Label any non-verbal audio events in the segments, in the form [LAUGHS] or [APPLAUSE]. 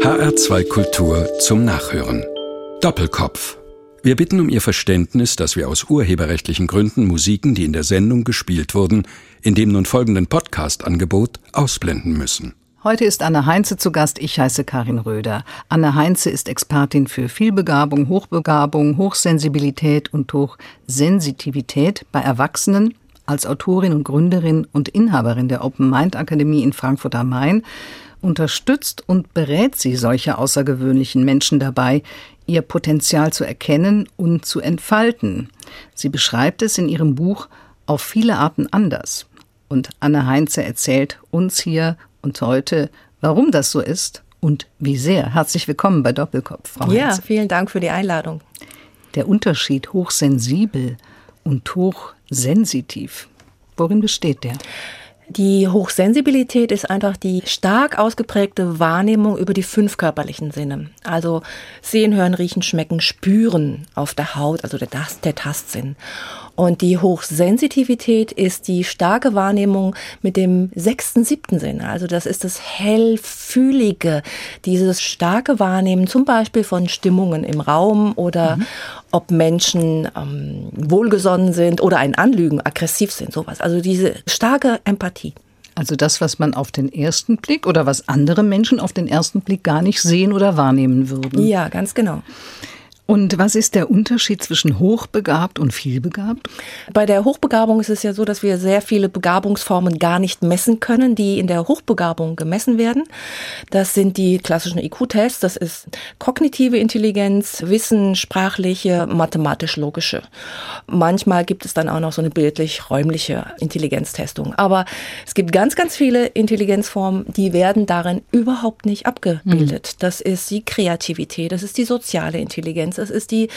HR2 Kultur zum Nachhören. Doppelkopf. Wir bitten um Ihr Verständnis, dass wir aus urheberrechtlichen Gründen Musiken, die in der Sendung gespielt wurden, in dem nun folgenden Podcast-Angebot ausblenden müssen. Heute ist Anne Heinze zu Gast. Ich heiße Karin Röder. Anne Heinze ist Expertin für Vielbegabung, Hochbegabung, Hochsensibilität und Hochsensitivität bei Erwachsenen als Autorin und Gründerin und Inhaberin der Open Mind Akademie in Frankfurt am Main unterstützt und berät sie solche außergewöhnlichen Menschen dabei, ihr Potenzial zu erkennen und zu entfalten. Sie beschreibt es in ihrem Buch auf viele Arten anders. Und Anne Heinze erzählt uns hier und heute, warum das so ist und wie sehr. Herzlich willkommen bei Doppelkopf, Frau Ja, Heinze. vielen Dank für die Einladung. Der Unterschied hochsensibel und hochsensitiv, worin besteht der? Die Hochsensibilität ist einfach die stark ausgeprägte Wahrnehmung über die fünf körperlichen Sinne. Also sehen, hören, riechen, schmecken, spüren auf der Haut, also der, der Tastsinn. Und die Hochsensitivität ist die starke Wahrnehmung mit dem sechsten, siebten Sinn. Also das ist das hellfühlige, dieses starke Wahrnehmen zum Beispiel von Stimmungen im Raum oder mhm. ob Menschen ähm, wohlgesonnen sind oder ein Anlügen, aggressiv sind, sowas. Also diese starke Empathie. Also das, was man auf den ersten Blick oder was andere Menschen auf den ersten Blick gar nicht sehen oder wahrnehmen würden. Ja, ganz genau. Und was ist der Unterschied zwischen hochbegabt und vielbegabt? Bei der Hochbegabung ist es ja so, dass wir sehr viele Begabungsformen gar nicht messen können, die in der Hochbegabung gemessen werden. Das sind die klassischen IQ-Tests, das ist kognitive Intelligenz, Wissen, sprachliche, mathematisch-logische. Manchmal gibt es dann auch noch so eine bildlich-räumliche Intelligenztestung. Aber es gibt ganz, ganz viele Intelligenzformen, die werden darin überhaupt nicht abgebildet. Mhm. Das ist die Kreativität, das ist die soziale Intelligenz, Intelligenz, es ist die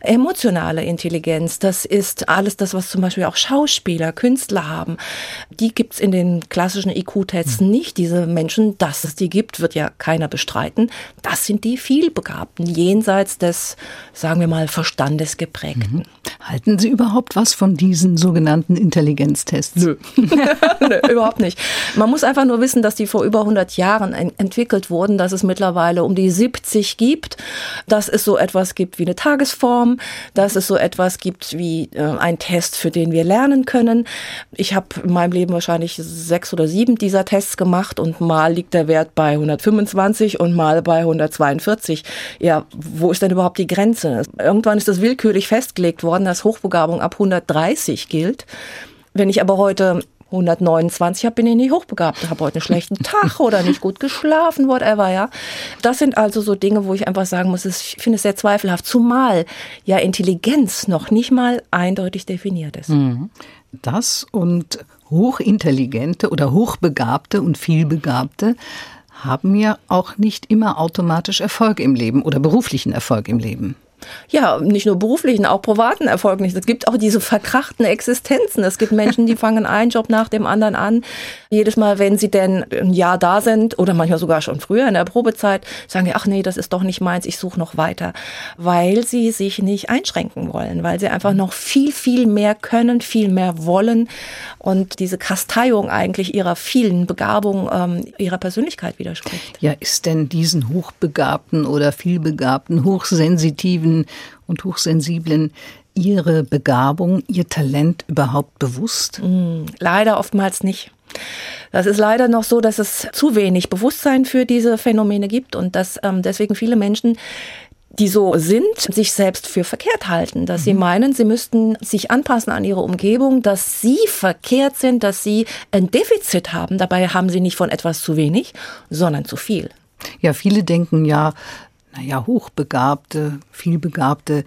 emotionale Intelligenz, das ist alles das, was zum Beispiel auch Schauspieler, Künstler haben. Die gibt es in den klassischen IQ-Tests mhm. nicht. Diese Menschen, dass es die gibt, wird ja keiner bestreiten. Das sind die vielbegabten, jenseits des, sagen wir mal, Verstandesgeprägten. Mhm. Halten Sie überhaupt was von diesen sogenannten Intelligenztests? Nö. [LAUGHS] Nö, überhaupt nicht. Man muss einfach nur wissen, dass die vor über 100 Jahren entwickelt wurden, dass es mittlerweile um die 70 gibt, dass es so etwas gibt wie eine Tagesform, dass es so etwas gibt wie äh, ein Test, für den wir lernen können. Ich habe in meinem Leben wahrscheinlich sechs oder sieben dieser Tests gemacht und mal liegt der Wert bei 125 und mal bei 142. Ja, wo ist denn überhaupt die Grenze? Irgendwann ist das willkürlich festgelegt worden, dass Hochbegabung ab 130 gilt. Wenn ich aber heute 129 habe, bin ich nicht hochbegabt, habe heute einen schlechten [LAUGHS] Tag oder nicht gut geschlafen, whatever, ja. Das sind also so Dinge, wo ich einfach sagen muss, ich finde es sehr zweifelhaft, zumal ja Intelligenz noch nicht mal eindeutig definiert ist. Mhm. Das und hochintelligente oder hochbegabte und vielbegabte haben ja auch nicht immer automatisch Erfolg im Leben oder beruflichen Erfolg im Leben ja, nicht nur beruflichen, auch privaten Erfolg nicht. Es gibt auch diese verkrachten Existenzen. Es gibt Menschen, die fangen einen Job nach dem anderen an. Jedes Mal, wenn sie denn ein Jahr da sind oder manchmal sogar schon früher in der Probezeit, sagen die, ach nee, das ist doch nicht meins, ich suche noch weiter. Weil sie sich nicht einschränken wollen, weil sie einfach noch viel, viel mehr können, viel mehr wollen und diese Kasteiung eigentlich ihrer vielen Begabungen, ähm, ihrer Persönlichkeit widerspricht. Ja, ist denn diesen hochbegabten oder vielbegabten, hochsensitiven und Hochsensiblen ihre Begabung, ihr Talent überhaupt bewusst? Mm, leider oftmals nicht. Das ist leider noch so, dass es zu wenig Bewusstsein für diese Phänomene gibt und dass ähm, deswegen viele Menschen die so sind, sich selbst für verkehrt halten, dass mhm. sie meinen, sie müssten sich anpassen an ihre Umgebung, dass sie verkehrt sind, dass sie ein Defizit haben. Dabei haben sie nicht von etwas zu wenig, sondern zu viel. Ja, viele denken ja, naja, Hochbegabte, Vielbegabte,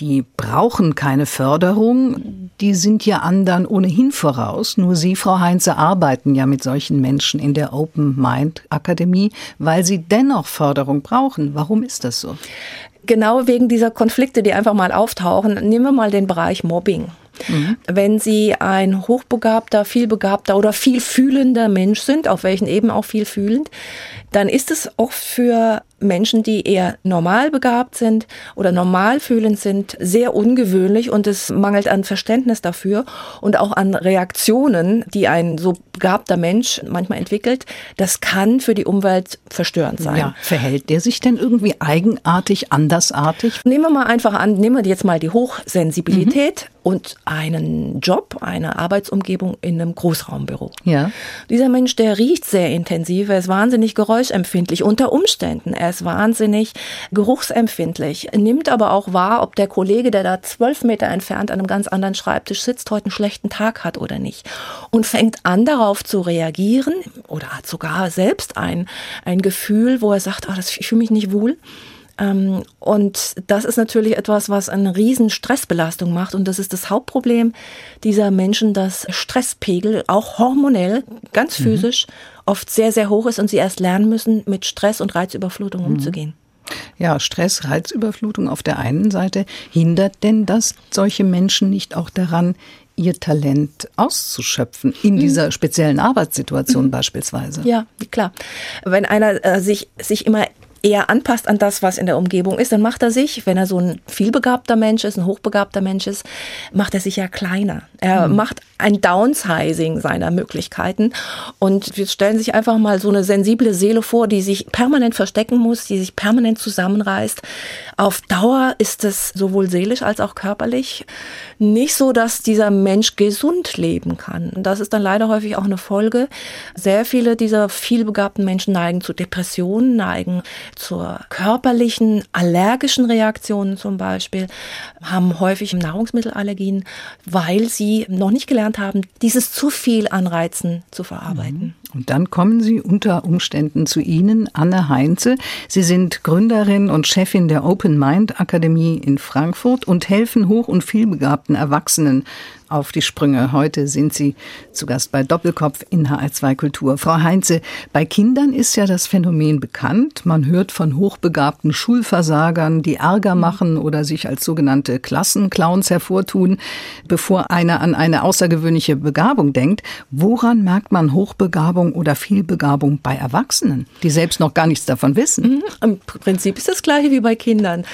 die brauchen keine Förderung, die sind ja anderen ohnehin voraus. Nur Sie, Frau Heinze, arbeiten ja mit solchen Menschen in der Open Mind Akademie, weil sie dennoch Förderung brauchen. Warum ist das so? Genau wegen dieser Konflikte, die einfach mal auftauchen. Nehmen wir mal den Bereich Mobbing. Mhm. Wenn Sie ein hochbegabter, vielbegabter oder vielfühlender Mensch sind, auf welchen eben auch viel fühlend, dann ist es auch für Menschen, die eher normal begabt sind oder normal fühlend sind, sehr ungewöhnlich und es mangelt an Verständnis dafür und auch an Reaktionen, die ein so begabter Mensch manchmal entwickelt. Das kann für die Umwelt verstörend sein. Ja, verhält der sich denn irgendwie eigenartig, andersartig? Nehmen wir mal einfach an, nehmen wir jetzt mal die Hochsensibilität. Mhm und einen Job, eine Arbeitsumgebung in einem Großraumbüro. Ja. Dieser Mensch, der riecht sehr intensiv, er ist wahnsinnig geräuschempfindlich unter Umständen, er ist wahnsinnig geruchsempfindlich, nimmt aber auch wahr, ob der Kollege, der da zwölf Meter entfernt an einem ganz anderen Schreibtisch sitzt, heute einen schlechten Tag hat oder nicht und fängt an darauf zu reagieren oder hat sogar selbst ein, ein Gefühl, wo er sagt, oh, das, ich fühle mich nicht wohl und das ist natürlich etwas, was eine riesen Stressbelastung macht. Und das ist das Hauptproblem dieser Menschen, dass Stresspegel auch hormonell, ganz mhm. physisch, mhm. oft sehr, sehr hoch ist und sie erst lernen müssen, mit Stress und Reizüberflutung mhm. umzugehen. Ja, Stress, Reizüberflutung auf der einen Seite. Hindert denn das solche Menschen nicht auch daran, ihr Talent auszuschöpfen in mhm. dieser speziellen Arbeitssituation beispielsweise. Ja, klar. Wenn einer äh, sich, sich immer eher anpasst an das, was in der Umgebung ist, dann macht er sich, wenn er so ein vielbegabter Mensch ist, ein hochbegabter Mensch ist, macht er sich ja kleiner. Er mhm. macht ein Downsizing seiner Möglichkeiten und wir stellen sich einfach mal so eine sensible Seele vor, die sich permanent verstecken muss, die sich permanent zusammenreißt. Auf Dauer ist es sowohl seelisch als auch körperlich nicht so, dass dieser Mensch gesund leben kann. Und das ist dann leider häufig auch eine Folge. Sehr viele dieser vielbegabten Menschen neigen zu Depressionen, neigen zur körperlichen, allergischen Reaktionen zum Beispiel, haben häufig Nahrungsmittelallergien, weil sie noch nicht gelernt haben, dieses zu viel Anreizen zu verarbeiten. Mhm. Und dann kommen Sie unter Umständen zu Ihnen, Anne Heinze. Sie sind Gründerin und Chefin der Open Mind Akademie in Frankfurt und helfen hoch- und vielbegabten Erwachsenen auf die Sprünge. Heute sind Sie zu Gast bei Doppelkopf in HR2 Kultur. Frau Heinze, bei Kindern ist ja das Phänomen bekannt. Man hört von hochbegabten Schulversagern, die Ärger machen oder sich als sogenannte Klassenclowns hervortun, bevor einer an eine außergewöhnliche Begabung denkt. Woran merkt man Hochbegabung oder Vielbegabung bei Erwachsenen, die selbst noch gar nichts davon wissen? Mhm. Im Prinzip ist das gleiche wie bei Kindern.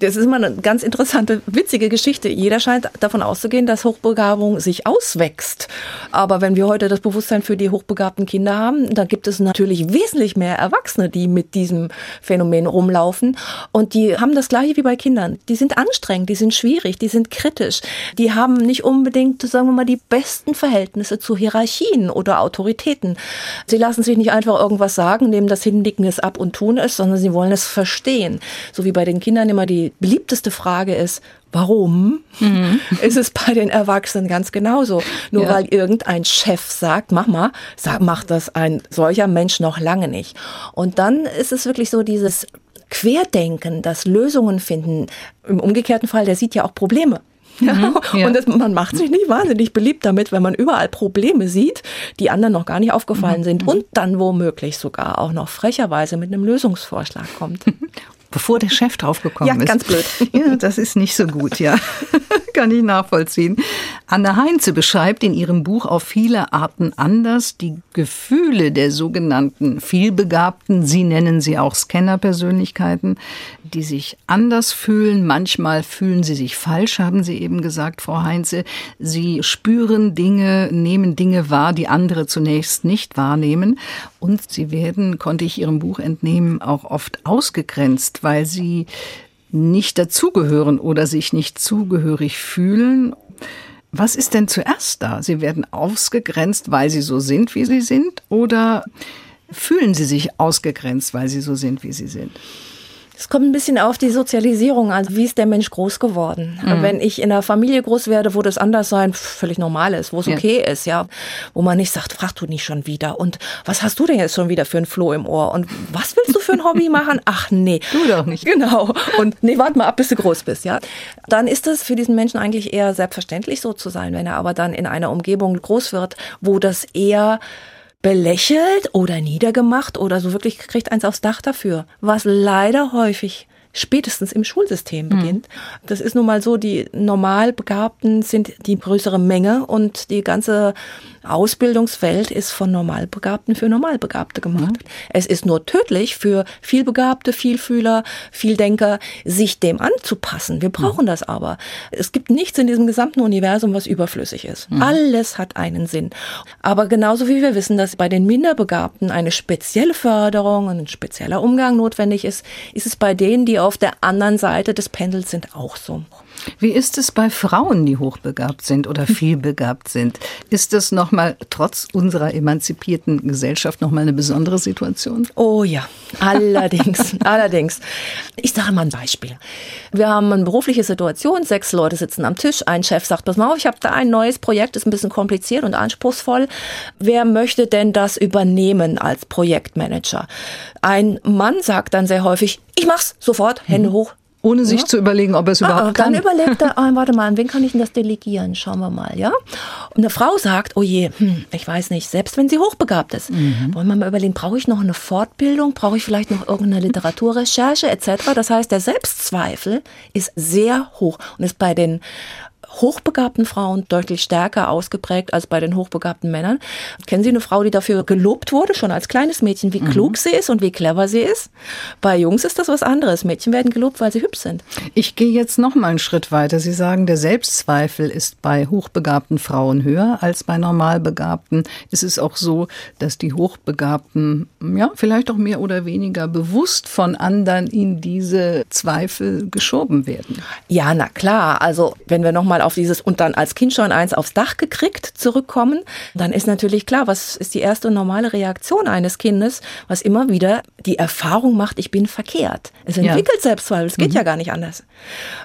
Das ist immer eine ganz interessante, witzige Geschichte. Jeder scheint davon auszugehen, dass Hochbegabung sich auswächst. Aber wenn wir heute das Bewusstsein für die hochbegabten Kinder haben, dann gibt es natürlich wesentlich mehr Erwachsene, die mit diesem Phänomen rumlaufen. Und die haben das gleiche wie bei Kindern. Die sind anstrengend, die sind schwierig, die sind kritisch. Die haben nicht unbedingt, sagen wir mal, die besten Verhältnisse zu Hierarchien oder Autoritäten. Sie lassen sich nicht einfach irgendwas sagen, nehmen das hin, nicken es ab und tun es, sondern sie wollen es verstehen. So wie bei den Kindern immer die beliebteste Frage ist, Warum? Mhm. Ist es bei den Erwachsenen ganz genauso. Nur ja. weil irgendein Chef sagt, mach mal, sagt, macht das ein solcher Mensch noch lange nicht. Und dann ist es wirklich so dieses Querdenken, das Lösungen finden. Im umgekehrten Fall, der sieht ja auch Probleme. Mhm, ja. Und das, man macht sich nicht wahnsinnig beliebt damit, wenn man überall Probleme sieht, die anderen noch gar nicht aufgefallen mhm. sind mhm. und dann womöglich sogar auch noch frecherweise mit einem Lösungsvorschlag kommt. [LAUGHS] Bevor der Chef draufgekommen ja, ist. Ja, ganz blöd. [LAUGHS] Ja, das ist nicht so gut, ja. [LAUGHS] Kann ich nachvollziehen. Anne Heinze beschreibt in ihrem Buch auf viele Arten anders die Gefühle der sogenannten Vielbegabten. Sie nennen sie auch Scanner-Persönlichkeiten, die sich anders fühlen. Manchmal fühlen sie sich falsch, haben Sie eben gesagt, Frau Heinze. Sie spüren Dinge, nehmen Dinge wahr, die andere zunächst nicht wahrnehmen. Und sie werden, konnte ich Ihrem Buch entnehmen, auch oft ausgegrenzt, weil sie nicht dazugehören oder sich nicht zugehörig fühlen. Was ist denn zuerst da? Sie werden ausgegrenzt, weil sie so sind, wie sie sind, oder fühlen sie sich ausgegrenzt, weil sie so sind, wie sie sind? Es kommt ein bisschen auf die Sozialisierung an. Wie ist der Mensch groß geworden? Mhm. Wenn ich in einer Familie groß werde, wo das Anderssein völlig normal ist, wo es okay ja. ist, ja, wo man nicht sagt, frag du nicht schon wieder und was hast du denn jetzt schon wieder für ein Floh im Ohr und was willst du für ein Hobby machen? Ach nee. Du doch nicht. Genau. Und nee, warte mal ab, bis du groß bist, ja. Dann ist es für diesen Menschen eigentlich eher selbstverständlich so zu sein. Wenn er aber dann in einer Umgebung groß wird, wo das eher belächelt oder niedergemacht oder so wirklich kriegt eins aufs Dach dafür, was leider häufig spätestens im Schulsystem beginnt. Mhm. Das ist nun mal so, die Normalbegabten sind die größere Menge und die ganze Ausbildungswelt ist von Normalbegabten für Normalbegabte gemacht. Mhm. Es ist nur tödlich für vielbegabte, Vielfühler, Vieldenker, sich dem anzupassen. Wir brauchen mhm. das aber. Es gibt nichts in diesem gesamten Universum, was überflüssig ist. Mhm. Alles hat einen Sinn. Aber genauso wie wir wissen, dass bei den Minderbegabten eine spezielle Förderung, ein spezieller Umgang notwendig ist, ist es bei denen, die auf der anderen Seite des Pendels sind, auch so. Wie ist es bei Frauen, die hochbegabt sind oder [LAUGHS] vielbegabt sind? Ist das nochmal trotz unserer emanzipierten Gesellschaft nochmal eine besondere Situation? Oh ja, allerdings, [LAUGHS] allerdings. Ich sage mal ein Beispiel. Wir haben eine berufliche Situation, sechs Leute sitzen am Tisch, ein Chef sagt, pass mal auf, ich habe da ein neues Projekt, ist ein bisschen kompliziert und anspruchsvoll. Wer möchte denn das übernehmen als Projektmanager? Ein Mann sagt dann sehr häufig, ich mach's sofort, Hände mhm. hoch, ohne sich ja. zu überlegen, ob er es überhaupt ah, kann. Dann überlegt er, [LAUGHS] ah, warte mal, an wen kann ich denn das delegieren? Schauen wir mal, ja? Und eine Frau sagt, oh je, hm, ich weiß nicht, selbst wenn sie hochbegabt ist, mhm. wollen wir mal überlegen, brauche ich noch eine Fortbildung? Brauche ich vielleicht noch irgendeine Literaturrecherche etc.? Das heißt, der Selbstzweifel ist sehr hoch und ist bei den hochbegabten Frauen deutlich stärker ausgeprägt als bei den hochbegabten Männern. Kennen Sie eine Frau, die dafür gelobt wurde, schon als kleines Mädchen, wie mhm. klug sie ist und wie clever sie ist? Bei Jungs ist das was anderes. Mädchen werden gelobt, weil sie hübsch sind. Ich gehe jetzt noch mal einen Schritt weiter. Sie sagen, der Selbstzweifel ist bei hochbegabten Frauen höher als bei normalbegabten. Ist es auch so, dass die Hochbegabten, ja, vielleicht auch mehr oder weniger bewusst von anderen in diese Zweifel geschoben werden? Ja, na klar. Also, wenn wir noch mal auf dieses und dann als Kind schon eins aufs Dach gekriegt zurückkommen, dann ist natürlich klar, was ist die erste normale Reaktion eines Kindes, was immer wieder die Erfahrung macht, ich bin verkehrt. Es entwickelt ja. Selbstzweifel, es geht mhm. ja gar nicht anders.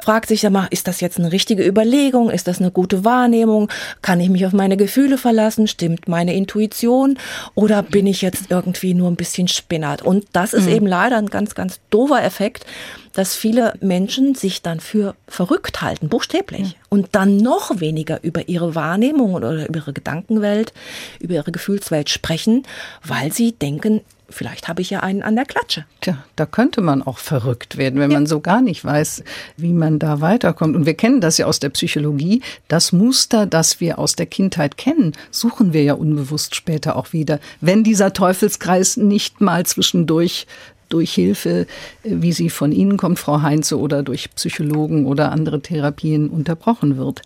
Fragt sich dann mal, ist das jetzt eine richtige Überlegung? Ist das eine gute Wahrnehmung? Kann ich mich auf meine Gefühle verlassen? Stimmt meine Intuition? Oder bin ich jetzt irgendwie nur ein bisschen spinnert? Und das ist mhm. eben leider ein ganz, ganz doofer Effekt, dass viele Menschen sich dann für verrückt halten, buchstäblich. Und dann noch weniger über ihre Wahrnehmung oder über ihre Gedankenwelt, über ihre Gefühlswelt sprechen, weil sie denken, vielleicht habe ich ja einen an der Klatsche. Tja, da könnte man auch verrückt werden, wenn ja. man so gar nicht weiß, wie man da weiterkommt. Und wir kennen das ja aus der Psychologie. Das Muster, das wir aus der Kindheit kennen, suchen wir ja unbewusst später auch wieder. Wenn dieser Teufelskreis nicht mal zwischendurch durch Hilfe, äh, wie sie von Ihnen kommt, Frau Heinze, oder durch Psychologen oder andere Therapien unterbrochen wird.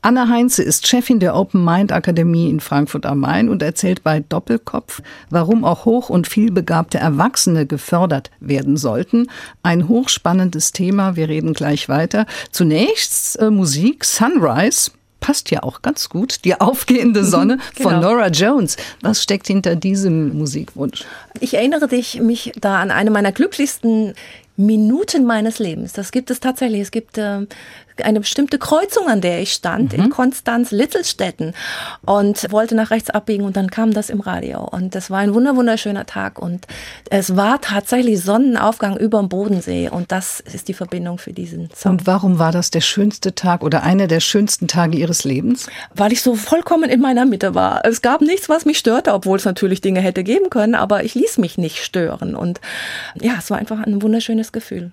Anna Heinze ist Chefin der Open Mind Akademie in Frankfurt am Main und erzählt bei Doppelkopf, warum auch hoch- und vielbegabte Erwachsene gefördert werden sollten. Ein hochspannendes Thema. Wir reden gleich weiter. Zunächst äh, Musik Sunrise passt ja auch ganz gut. Die aufgehende mhm, Sonne genau. von Nora Jones. Was steckt hinter diesem Musikwunsch? Ich erinnere dich mich da an eine meiner glücklichsten Minuten meines Lebens. Das gibt es tatsächlich. Es gibt äh, eine bestimmte Kreuzung, an der ich stand, mhm. in Konstanz, Littelstetten und wollte nach rechts abbiegen und dann kam das im Radio und das war ein wunder wunderschöner Tag und es war tatsächlich Sonnenaufgang über dem Bodensee und das ist die Verbindung für diesen Song. Und warum war das der schönste Tag oder einer der schönsten Tage Ihres Lebens? Weil ich so vollkommen in meiner Mitte war. Es gab nichts, was mich störte, obwohl es natürlich Dinge hätte geben können, aber ich ließ mich nicht stören und ja, es war einfach ein wunderschönes Gefühl.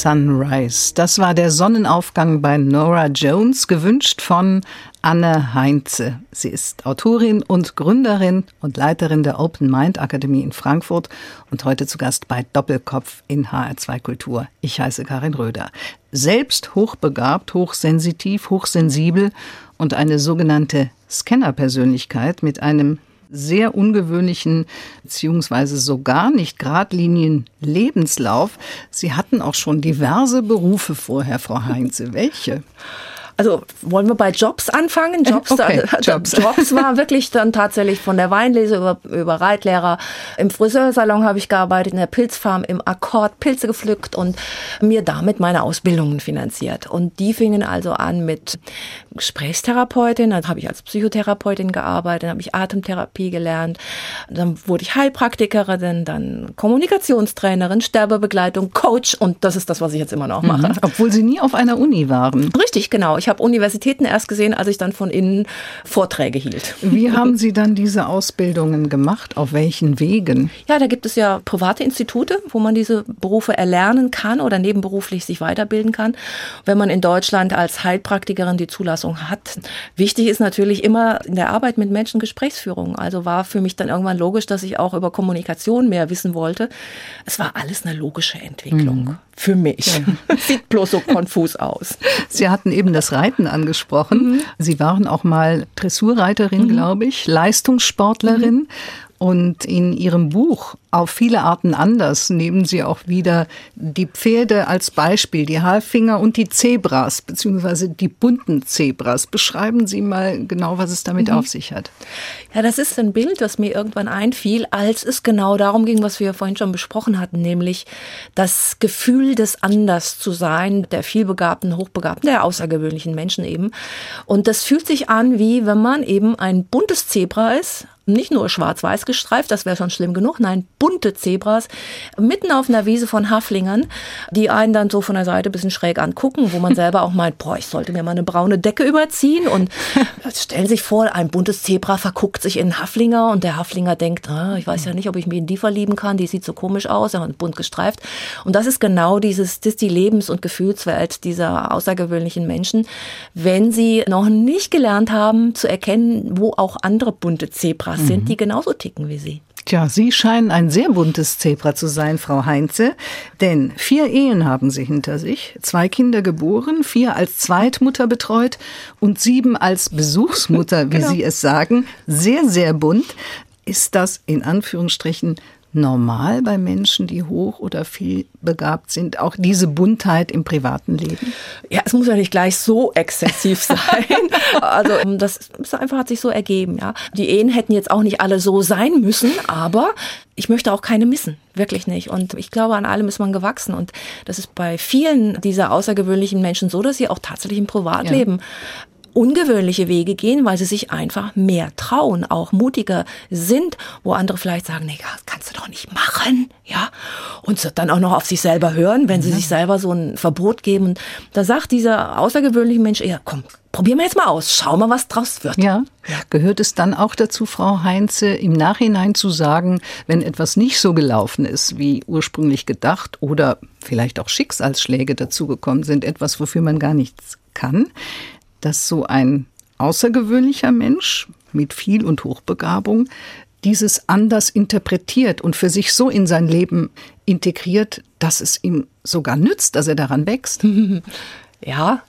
Sunrise. Das war der Sonnenaufgang bei Nora Jones, gewünscht von Anne Heinze. Sie ist Autorin und Gründerin und Leiterin der Open Mind Akademie in Frankfurt und heute zu Gast bei Doppelkopf in HR2 Kultur. Ich heiße Karin Röder. Selbst hochbegabt, hochsensitiv, hochsensibel und eine sogenannte Scanner-Persönlichkeit mit einem sehr ungewöhnlichen beziehungsweise sogar nicht geradlinien Lebenslauf. Sie hatten auch schon diverse Berufe vorher, Frau Heinze. Welche? Also wollen wir bei Jobs anfangen? Jobs, okay, Jobs. [LAUGHS] Jobs war wirklich dann tatsächlich von der Weinlese über, über Reitlehrer. Im Friseursalon habe ich gearbeitet, in der Pilzfarm im Akkord Pilze gepflückt und mir damit meine Ausbildungen finanziert. Und die fingen also an mit Gesprächstherapeutin, dann habe ich als Psychotherapeutin gearbeitet, dann habe ich Atemtherapie gelernt, dann wurde ich Heilpraktikerin, dann Kommunikationstrainerin, Sterbebegleitung, Coach und das ist das, was ich jetzt immer noch mache. Mhm, obwohl Sie nie auf einer Uni waren. Richtig, genau. Ich habe Universitäten erst gesehen, als ich dann von innen Vorträge hielt. Wie haben Sie dann diese Ausbildungen gemacht? Auf welchen Wegen? Ja, da gibt es ja private Institute, wo man diese Berufe erlernen kann oder nebenberuflich sich weiterbilden kann. Wenn man in Deutschland als Heilpraktikerin die Zulassung hat. Wichtig ist natürlich immer in der Arbeit mit Menschen Gesprächsführung. Also war für mich dann irgendwann logisch, dass ich auch über Kommunikation mehr wissen wollte. Es war alles eine logische Entwicklung. Mhm für mich. Ja. [LAUGHS] Sieht bloß so konfus aus. Sie hatten eben das Reiten angesprochen. Mhm. Sie waren auch mal Dressurreiterin, mhm. glaube ich, Leistungssportlerin. Mhm. Und in Ihrem Buch auf viele Arten anders nehmen Sie auch wieder die Pferde als Beispiel, die Halfinger und die Zebras, beziehungsweise die bunten Zebras. Beschreiben Sie mal genau, was es damit mhm. auf sich hat. Ja, das ist ein Bild, das mir irgendwann einfiel, als es genau darum ging, was wir vorhin schon besprochen hatten, nämlich das Gefühl des Anders zu sein, der vielbegabten, hochbegabten, der außergewöhnlichen Menschen eben. Und das fühlt sich an, wie wenn man eben ein buntes Zebra ist, nicht nur schwarz-weiß gestreift, das wäre schon schlimm genug, nein, bunte Zebras, mitten auf einer Wiese von Haflingern, die einen dann so von der Seite ein bisschen schräg angucken, wo man selber auch meint, boah, ich sollte mir mal eine braune Decke überziehen und [LAUGHS] stellen sich vor, ein buntes Zebra verguckt sich in Haflinger und der Haflinger denkt, ah, ich weiß ja nicht, ob ich mich in die verlieben kann, die sieht so komisch aus, ja, bunt gestreift. Und das ist genau dieses, das ist die Lebens- und Gefühlswelt dieser außergewöhnlichen Menschen, wenn sie noch nicht gelernt haben zu erkennen, wo auch andere bunte Zebras mhm. sind, die genauso ticken wie sie. Tja, Sie scheinen ein sehr buntes Zebra zu sein, Frau Heinze, denn vier Ehen haben Sie hinter sich, zwei Kinder geboren, vier als Zweitmutter betreut und sieben als Besuchsmutter, [LAUGHS] wie genau. Sie es sagen. Sehr, sehr bunt. Ist das in Anführungsstrichen normal bei Menschen, die hoch oder viel begabt sind, auch diese Buntheit im privaten Leben? Ja, es muss ja nicht gleich so exzessiv sein. [LAUGHS] also das ist einfach hat sich so ergeben, ja. Die Ehen hätten jetzt auch nicht alle so sein müssen, aber ich möchte auch keine missen, wirklich nicht. Und ich glaube, an allem ist man gewachsen. Und das ist bei vielen dieser außergewöhnlichen Menschen so, dass sie auch tatsächlich im Privatleben ungewöhnliche Wege gehen, weil sie sich einfach mehr trauen, auch mutiger sind, wo andere vielleicht sagen, nee, das kannst du doch nicht machen, ja, und dann auch noch auf sich selber hören, wenn sie mhm. sich selber so ein Verbot geben. Da sagt dieser außergewöhnliche Mensch eher, komm, probieren wir jetzt mal aus, schau mal, was draus wird. Ja. Gehört es dann auch dazu, Frau Heinze, im Nachhinein zu sagen, wenn etwas nicht so gelaufen ist, wie ursprünglich gedacht oder vielleicht auch Schicksalsschläge dazugekommen sind, etwas, wofür man gar nichts kann, dass so ein außergewöhnlicher Mensch mit viel und Hochbegabung dieses anders interpretiert und für sich so in sein Leben integriert, dass es ihm sogar nützt, dass er daran wächst. [LAUGHS] Ja,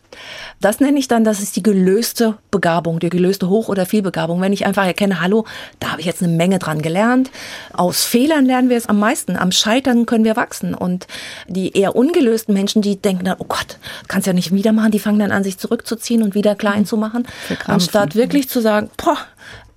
das nenne ich dann, das ist die gelöste Begabung, die gelöste Hoch- oder Vielbegabung. Wenn ich einfach erkenne, hallo, da habe ich jetzt eine Menge dran gelernt. Aus Fehlern lernen wir es am meisten. Am Scheitern können wir wachsen. Und die eher ungelösten Menschen, die denken dann, oh Gott, kannst ja nicht wieder machen, die fangen dann an, sich zurückzuziehen und wieder klein zu machen. Anstatt wirklich zu sagen, boah,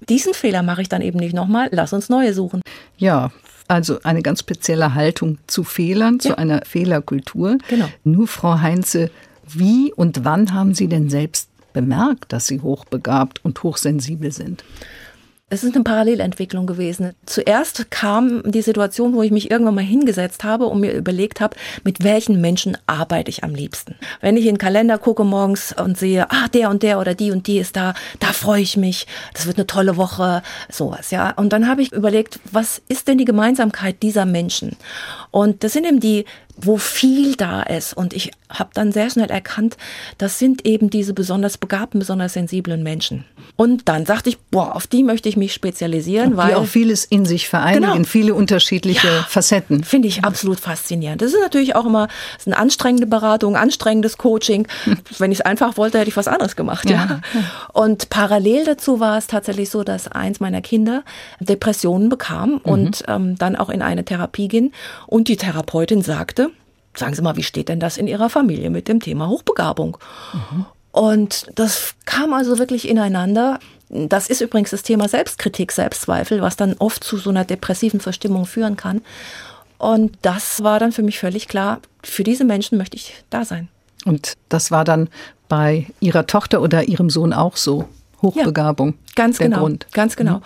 diesen Fehler mache ich dann eben nicht nochmal, lass uns neue suchen. Ja, also eine ganz spezielle Haltung zu Fehlern, ja. zu einer Fehlerkultur. Genau. Nur Frau Heinze wie und wann haben Sie denn selbst bemerkt, dass Sie hochbegabt und hochsensibel sind? Es ist eine Parallelentwicklung gewesen. Zuerst kam die Situation, wo ich mich irgendwann mal hingesetzt habe und mir überlegt habe, mit welchen Menschen arbeite ich am liebsten. Wenn ich in den Kalender gucke morgens und sehe, ah, der und der oder die und die ist da, da freue ich mich, das wird eine tolle Woche, sowas, ja. Und dann habe ich überlegt, was ist denn die Gemeinsamkeit dieser Menschen? Und das sind eben die wo viel da ist. Und ich habe dann sehr schnell erkannt, das sind eben diese besonders begabten, besonders sensiblen Menschen. Und dann sagte ich, boah, auf die möchte ich mich spezialisieren, die weil die auch vieles in sich vereinigen, Genau. viele unterschiedliche Ja. Facetten. Finde ich absolut faszinierend. Das ist natürlich auch immer ist eine anstrengende Beratung, anstrengendes Coaching. [LAUGHS] Wenn ich es einfach wollte, hätte ich was anderes gemacht. Ja. Ja. Und parallel dazu war es tatsächlich so, dass eins meiner Kinder Depressionen bekam und ähm, dann auch in eine Therapie ging. Und die Therapeutin sagte, sagen Sie mal, wie steht denn das in Ihrer Familie mit dem Thema Hochbegabung? Und das kam also wirklich ineinander. Das ist übrigens das Thema Selbstkritik, Selbstzweifel, was dann oft zu so einer depressiven Verstimmung führen kann. Und das war dann für mich völlig klar, für diese Menschen möchte ich da sein. Und das war dann bei Ihrer Tochter oder Ihrem Sohn auch so. Hochbegabung. Ganz der genau. Grund. Mhm. Ganz genau.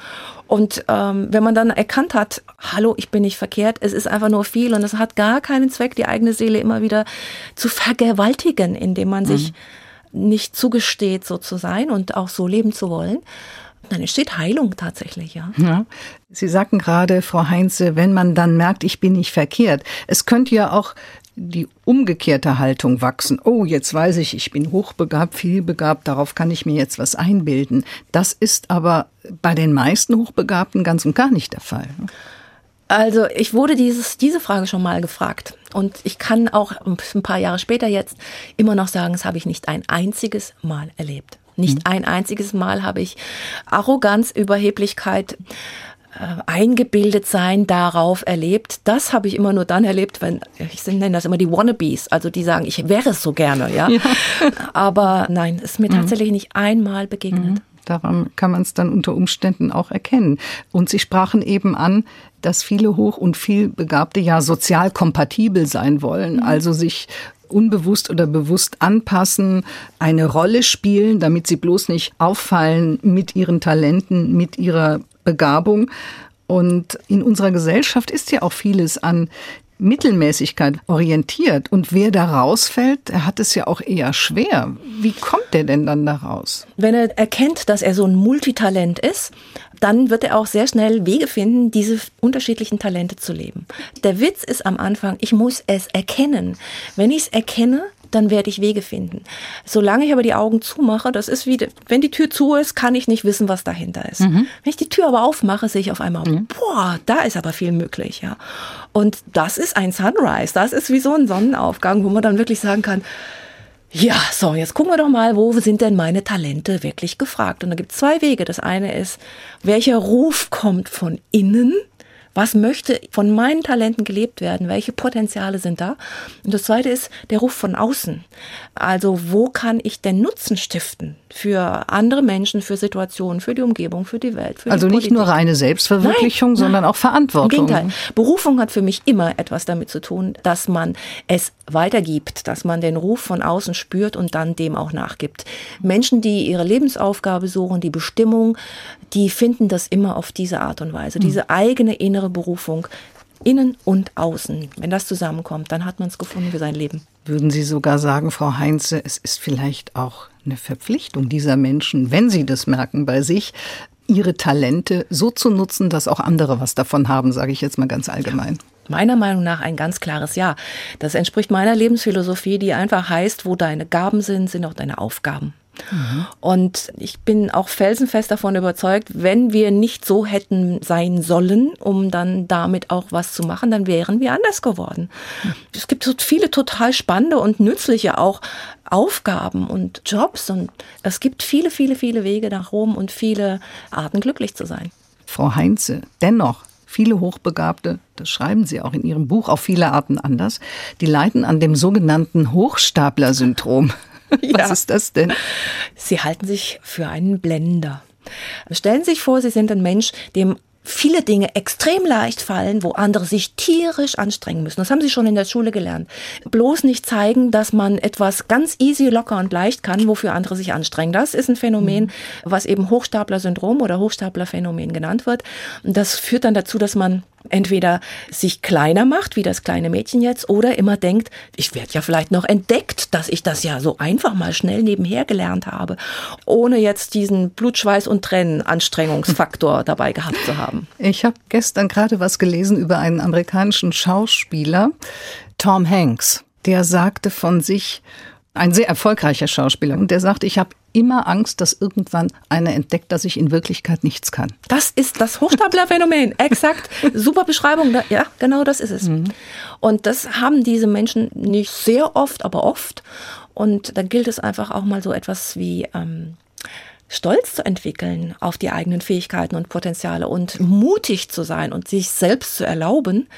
Und ähm, wenn man dann erkannt hat, hallo, ich bin nicht verkehrt, es ist einfach nur viel und es hat gar keinen Zweck, die eigene Seele immer wieder zu vergewaltigen, indem man sich Mhm. nicht zugesteht, so zu sein und auch so leben zu wollen. Dann entsteht Heilung tatsächlich, ja. Ja. Sie sagten gerade, Frau Heinze, wenn man dann merkt, ich bin nicht verkehrt. Es könnte ja auch die umgekehrte Haltung wachsen. Oh, jetzt weiß ich, ich bin hochbegabt, vielbegabt, darauf kann ich mir jetzt was einbilden. Das ist aber bei den meisten Hochbegabten ganz und gar nicht der Fall. Also ich wurde dieses, diese Frage schon mal gefragt und ich kann auch ein paar Jahre später jetzt immer noch sagen, das habe ich nicht ein einziges Mal erlebt. Nicht ein einziges Mal habe ich Arroganz, Überheblichkeit, eingebildet sein darauf erlebt. Das habe ich immer nur dann erlebt, wenn, ich nenne das immer die Wannabes, also die sagen, ich wäre es so gerne, ja. [LAUGHS] Aber nein, es ist mir tatsächlich nicht einmal begegnet. Daran kann man es dann unter Umständen auch erkennen. Und Sie sprachen eben an, dass viele hoch und viel Begabte ja sozial kompatibel sein wollen, also sich unbewusst oder bewusst anpassen, eine Rolle spielen, damit sie bloß nicht auffallen mit ihren Talenten, mit ihrer Begabung. Und in unserer Gesellschaft ist ja auch vieles an Mittelmäßigkeit orientiert. Und wer da rausfällt, der hat es ja auch eher schwer. Wie kommt der denn dann da raus? Wenn er erkennt, dass er so ein Multitalent ist, dann wird er auch sehr schnell Wege finden, diese unterschiedlichen Talente zu leben. Der Witz ist am Anfang, ich muss es erkennen. Wenn ich es erkenne, dann werde ich Wege finden. Solange ich aber die Augen zumache, das ist wie, wenn die Tür zu ist, kann ich nicht wissen, was dahinter ist. Wenn ich die Tür aber aufmache, sehe ich auf einmal, boah, da ist aber viel möglich, ja. Und das ist ein Sunrise, das ist wie so ein Sonnenaufgang, wo man dann wirklich sagen kann, ja, so, jetzt gucken wir doch mal, wo sind denn meine Talente wirklich gefragt? Und da gibt es zwei Wege. Das eine ist, welcher Ruf kommt von innen? Was möchte von meinen Talenten gelebt werden? Welche Potenziale sind da? Und das zweite ist der Ruf von außen. Also, wo kann ich denn Nutzen stiften für andere Menschen, für Situationen, für die Umgebung, für die Welt? Für Also die nicht nur reine Selbstverwirklichung, Nein, sondern nein. auch Verantwortung. Im Gegenteil. Berufung hat für mich immer etwas damit zu tun, dass man es weitergibt, dass man den Ruf von außen spürt und dann dem auch nachgibt. Menschen, die ihre Lebensaufgabe suchen, die Bestimmung, die finden das immer auf diese Art und Weise. Diese eigene innere Berufung. Innen und außen. Wenn das zusammenkommt, dann hat man es gefunden für sein Leben. Würden Sie sogar sagen, Frau Heinze, es ist vielleicht auch eine Verpflichtung dieser Menschen, wenn sie das merken bei sich, ihre Talente so zu nutzen, dass auch andere was davon haben, sage ich jetzt mal ganz allgemein. Meiner Meinung nach ein ganz klares Ja. Das entspricht meiner Lebensphilosophie, die einfach heißt, wo deine Gaben sind, sind auch deine Aufgaben. Und ich bin auch felsenfest davon überzeugt, wenn wir nicht so hätten sein sollen, um dann damit auch was zu machen, dann wären wir anders geworden. Es gibt so viele total spannende und nützliche auch Aufgaben und Jobs und es gibt viele, viele, viele Wege nach Rom und viele Arten glücklich zu sein. Frau Heinze, dennoch, viele Hochbegabte, das schreiben Sie auch in Ihrem Buch auf viele Arten anders, die leiden an dem sogenannten Hochstapler-Syndrom. [LAUGHS] Was Ja. ist das denn? Sie halten sich für einen Blender. Stellen Sie sich vor, Sie sind ein Mensch, dem viele Dinge extrem leicht fallen, wo andere sich tierisch anstrengen müssen. Das haben Sie schon in der Schule gelernt. Bloß nicht zeigen, dass man etwas ganz easy, locker und leicht kann, wofür andere sich anstrengen. Das ist ein Phänomen, was eben Hochstapler-Syndrom oder Hochstapler-Phänomen genannt wird. Und das führt dann dazu, dass man entweder sich kleiner macht, wie das kleine Mädchen jetzt, oder immer denkt, ich werde ja vielleicht noch entdeckt, dass ich das ja so einfach mal schnell nebenher gelernt habe, ohne jetzt diesen Blutschweiß und Tränen Anstrengungsfaktor [LAUGHS] dabei gehabt zu haben. Ich habe gestern gerade was gelesen über einen amerikanischen Schauspieler, Tom Hanks. Der sagte von sich, ein sehr erfolgreicher Schauspieler, und der sagte, ich habe immer Angst, dass irgendwann einer entdeckt, dass ich in Wirklichkeit nichts kann. Das ist das Hochstaplerphänomen. [LAUGHS] Exakt. Super Beschreibung. Ja, genau das ist es. Mhm. Und das haben diese Menschen nicht sehr oft, aber oft. Und da gilt es einfach auch mal so etwas wie ähm, Stolz zu entwickeln auf die eigenen Fähigkeiten und Potenziale und mutig zu sein und sich selbst zu erlauben,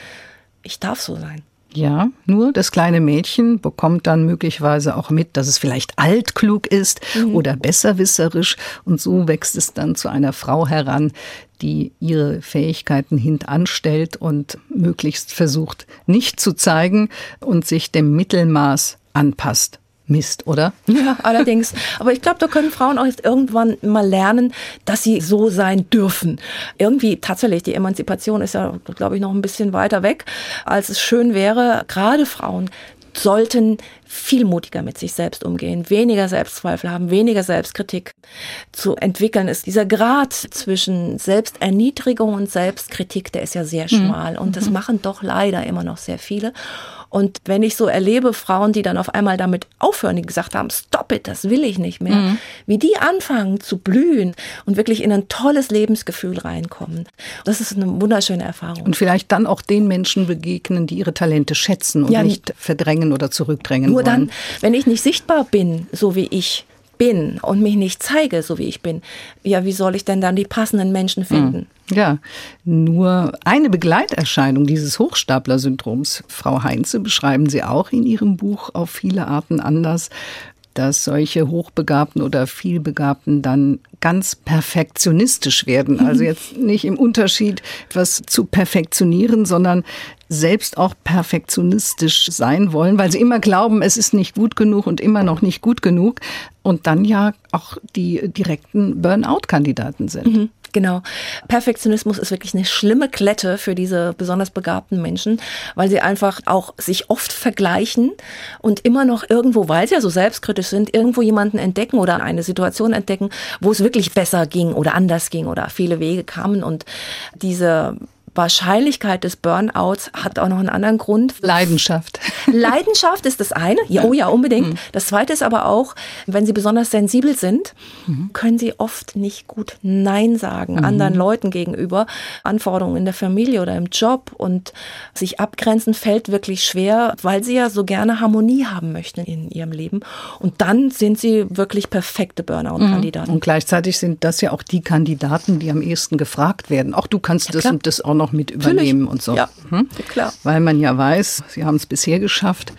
ich darf so sein. Ja, nur das kleine Mädchen bekommt dann möglicherweise auch mit, dass es vielleicht altklug ist mhm. oder besserwisserisch und so wächst es dann zu einer Frau heran, die ihre Fähigkeiten hintanstellt und möglichst versucht nicht zu zeigen und sich dem Mittelmaß anpasst. Mist, oder? [LAUGHS] Ja, allerdings. Aber ich glaube, da können Frauen auch jetzt irgendwann mal lernen, dass sie so sein dürfen. Irgendwie tatsächlich, die Emanzipation ist ja, glaube ich, noch ein bisschen weiter weg, als es schön wäre. Gerade Frauen sollten viel mutiger mit sich selbst umgehen, weniger Selbstzweifel haben, weniger Selbstkritik zu entwickeln ist. Dieser Grad zwischen Selbsterniedrigung und Selbstkritik, der ist ja sehr mhm. schmal und das mhm. machen doch leider immer noch sehr viele. Und wenn ich so erlebe, Frauen, die dann auf einmal damit aufhören, die gesagt haben, stop it, das will ich nicht mehr, mhm. wie die anfangen zu blühen und wirklich in ein tolles Lebensgefühl reinkommen. Das ist eine wunderschöne Erfahrung. Und vielleicht dann auch den Menschen begegnen, die ihre Talente schätzen und ja, nicht verdrängen oder zurückdrängen. Nur wollen. dann, wenn ich nicht sichtbar bin, so wie ich, bin und mich nicht zeige, so wie ich bin, ja, wie soll ich denn dann die passenden Menschen finden? Ja, nur eine Begleiterscheinung dieses Hochstapler-Syndroms, Frau Heinze, beschreiben Sie auch in Ihrem Buch auf viele Arten anders, dass solche Hochbegabten oder Vielbegabten dann ganz perfektionistisch werden. [LAUGHS] Also jetzt nicht im Unterschied, etwas zu perfektionieren, sondern selbst auch perfektionistisch sein wollen, weil sie immer glauben, es ist nicht gut genug und immer noch nicht gut genug und dann ja auch die direkten Burnout-Kandidaten sind. Mhm. Genau. Perfektionismus ist wirklich eine schlimme Klette für diese besonders begabten Menschen, weil sie einfach auch sich oft vergleichen und immer noch irgendwo, weil sie ja so selbstkritisch sind, irgendwo jemanden entdecken oder eine Situation entdecken, wo es wirklich besser ging oder anders ging oder viele Wege kamen und diese Wahrscheinlichkeit des Burnouts hat auch noch einen anderen Grund. Leidenschaft. Leidenschaft ist das eine. Ja, oh ja, unbedingt. Mhm. Das zweite ist aber auch, wenn Sie besonders sensibel sind, mhm. können Sie oft nicht gut Nein sagen mhm. anderen Leuten gegenüber. Anforderungen in der Familie oder im Job und sich abgrenzen fällt wirklich schwer, weil Sie ja so gerne Harmonie haben möchten in Ihrem Leben. Und dann sind Sie wirklich perfekte Burnout-Kandidaten. Mhm. Und gleichzeitig sind das ja auch die Kandidaten, die am ehesten gefragt werden. Auch du kannst ja, das klar. und das auch noch mit übernehmen Natürlich. und so. Ja, hm? klar. Weil man ja weiß, sie haben es bisher geschafft.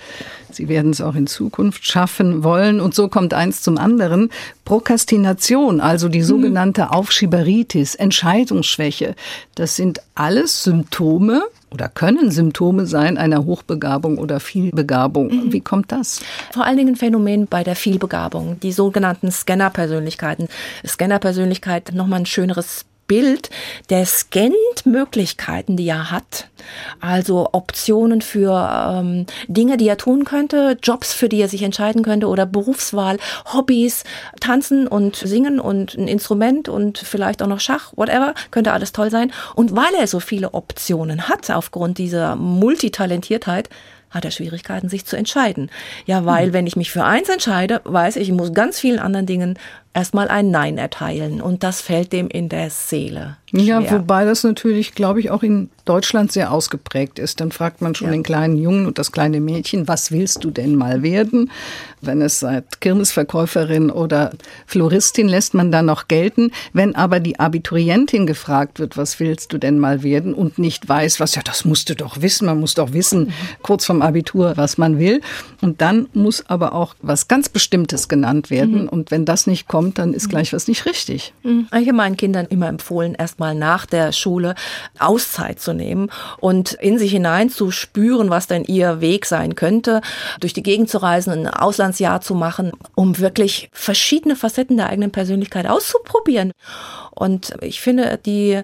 Sie werden es auch in Zukunft schaffen wollen. Und so kommt eins zum anderen. Prokrastination, also die mhm. sogenannte Aufschieberitis, Entscheidungsschwäche, das sind alles Symptome oder können Symptome sein einer Hochbegabung oder Vielbegabung. Mhm. Wie kommt das? Vor allen Dingen ein Phänomen bei der Vielbegabung, die sogenannten Scanner-Persönlichkeiten. Scanner-Persönlichkeit, nochmal ein schöneres Bild, der scannt Möglichkeiten, die er hat. Also Optionen für ähm, Dinge, die er tun könnte, Jobs, für die er sich entscheiden könnte oder Berufswahl, Hobbys, Tanzen und Singen und ein Instrument und vielleicht auch noch Schach, whatever, könnte alles toll sein. Und weil er so viele Optionen hat aufgrund dieser Multitalentiertheit, hat er Schwierigkeiten, sich zu entscheiden. Ja, weil mhm. wenn ich mich für eins entscheide, weiß ich, ich muss ganz vielen anderen Dingen erstmal ein Nein erteilen. Und das fällt dem in der Seele. Schwer. Ja, wobei das natürlich, glaube ich, auch in Deutschland sehr ausgeprägt ist. Dann fragt man schon ja. den kleinen Jungen und das kleine Mädchen, was willst du denn mal werden? Wenn es seit Kirmesverkäuferin oder Floristin lässt man dann noch gelten. Wenn aber die Abiturientin gefragt wird, was willst du denn mal werden und nicht weiß, was, ja, das musst du doch wissen. Man muss doch wissen, mhm. kurz vom Abitur, was man will. Und dann muss aber auch was ganz Bestimmtes genannt werden. Mhm. Und wenn das nicht kommt, kommt, dann ist gleich was nicht richtig. Mhm. Ich habe meinen Kindern immer empfohlen, erstmal nach der Schule Auszeit zu nehmen und in sich hinein zu spüren, was denn ihr Weg sein könnte, durch die Gegend zu reisen, ein Auslandsjahr zu machen, um wirklich verschiedene Facetten der eigenen Persönlichkeit auszuprobieren. Und ich finde, die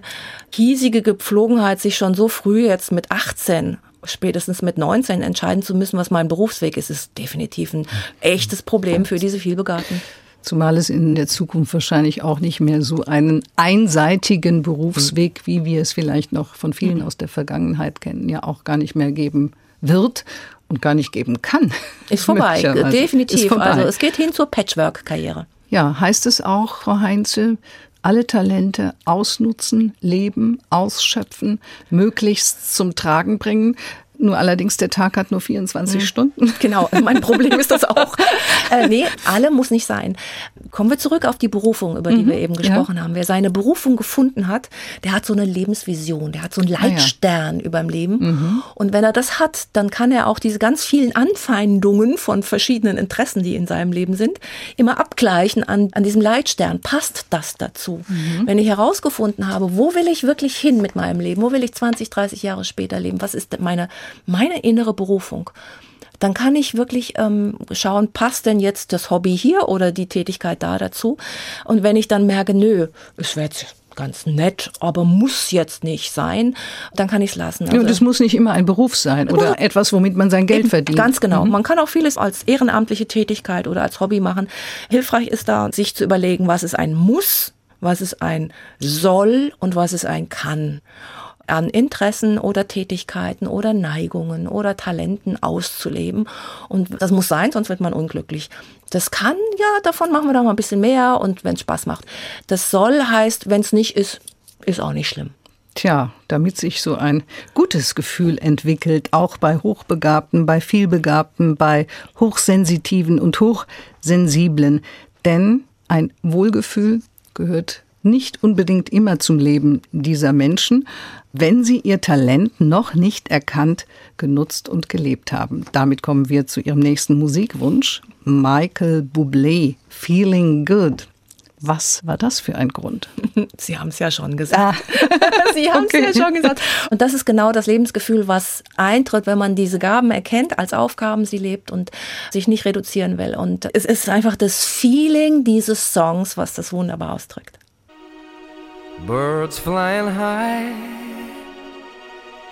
hiesige Gepflogenheit, sich schon so früh jetzt mit 18 spätestens mit 19 entscheiden zu müssen, was mein Berufsweg ist, ist definitiv ein echtes Problem für diese Vielbegabten. Zumal es in der Zukunft wahrscheinlich auch nicht mehr so einen einseitigen Berufsweg, wie wir es vielleicht noch von vielen aus der Vergangenheit kennen, ja auch gar nicht mehr geben wird und gar nicht geben kann. Ist [LAUGHS] vorbei, definitiv. Ist vorbei. Also es geht hin zur Patchwork-Karriere. Ja, heißt es auch, Frau Heinze, alle Talente ausnutzen, leben, ausschöpfen, möglichst zum Tragen bringen. Nur allerdings, der Tag hat nur 24 mhm. Stunden. [LAUGHS] Genau, mein Problem ist das auch. [LAUGHS] äh, nee, alle muss nicht sein. Kommen wir zurück auf die Berufung, über die mhm, wir eben gesprochen ja. haben. Wer seine Berufung gefunden hat, der hat so eine Lebensvision, der hat so einen Leitstern ah, ja. über dem Leben. Mhm. Und wenn er das hat, dann kann er auch diese ganz vielen Anfeindungen von verschiedenen Interessen, die in seinem Leben sind, immer abgleichen an, an diesem Leitstern. Passt das dazu? Mhm. Wenn ich herausgefunden habe, wo will ich wirklich hin mit meinem Leben? Wo will ich 20, 30 Jahre später leben? Was ist meine meine innere Berufung, dann kann ich wirklich ähm, schauen, passt denn jetzt das Hobby hier oder die Tätigkeit da dazu? Und wenn ich dann merke, nö, es wird ganz nett, aber muss jetzt nicht sein, dann kann ich es lassen. Also, ja, und es muss nicht immer ein Beruf sein oder gut, etwas, womit man sein Geld verdient. Ganz genau. Mhm. Man kann auch vieles als ehrenamtliche Tätigkeit oder als Hobby machen. Hilfreich ist da, sich zu überlegen, was ist ein Muss, was ist ein Soll und was ist ein Kann an Interessen oder Tätigkeiten oder Neigungen oder Talenten auszuleben. Und das muss sein, sonst wird man unglücklich. Das kann, ja, davon machen wir doch mal ein bisschen mehr und wenn es Spaß macht. Das soll heißt, wenn es nicht ist, ist auch nicht schlimm. Tja, damit sich so ein gutes Gefühl entwickelt, auch bei Hochbegabten, bei Vielbegabten, bei Hochsensitiven und Hochsensiblen. Denn ein Wohlgefühl gehört nicht unbedingt immer zum Leben dieser Menschen, wenn sie ihr Talent noch nicht erkannt, genutzt und gelebt haben. Damit kommen wir zu ihrem nächsten Musikwunsch. Michael Bublé, Feeling Good. Was war das für ein Grund? [LAUGHS] Sie haben es ja schon gesagt. Ah. [LAUGHS] Sie haben es okay. ja schon gesagt. Und das ist genau das Lebensgefühl, was eintritt, wenn man diese Gaben erkennt, als Aufgaben sie lebt und sich nicht reduzieren will. Und es ist einfach das Feeling dieses Songs, was das wunderbar ausdrückt. Birds flying high,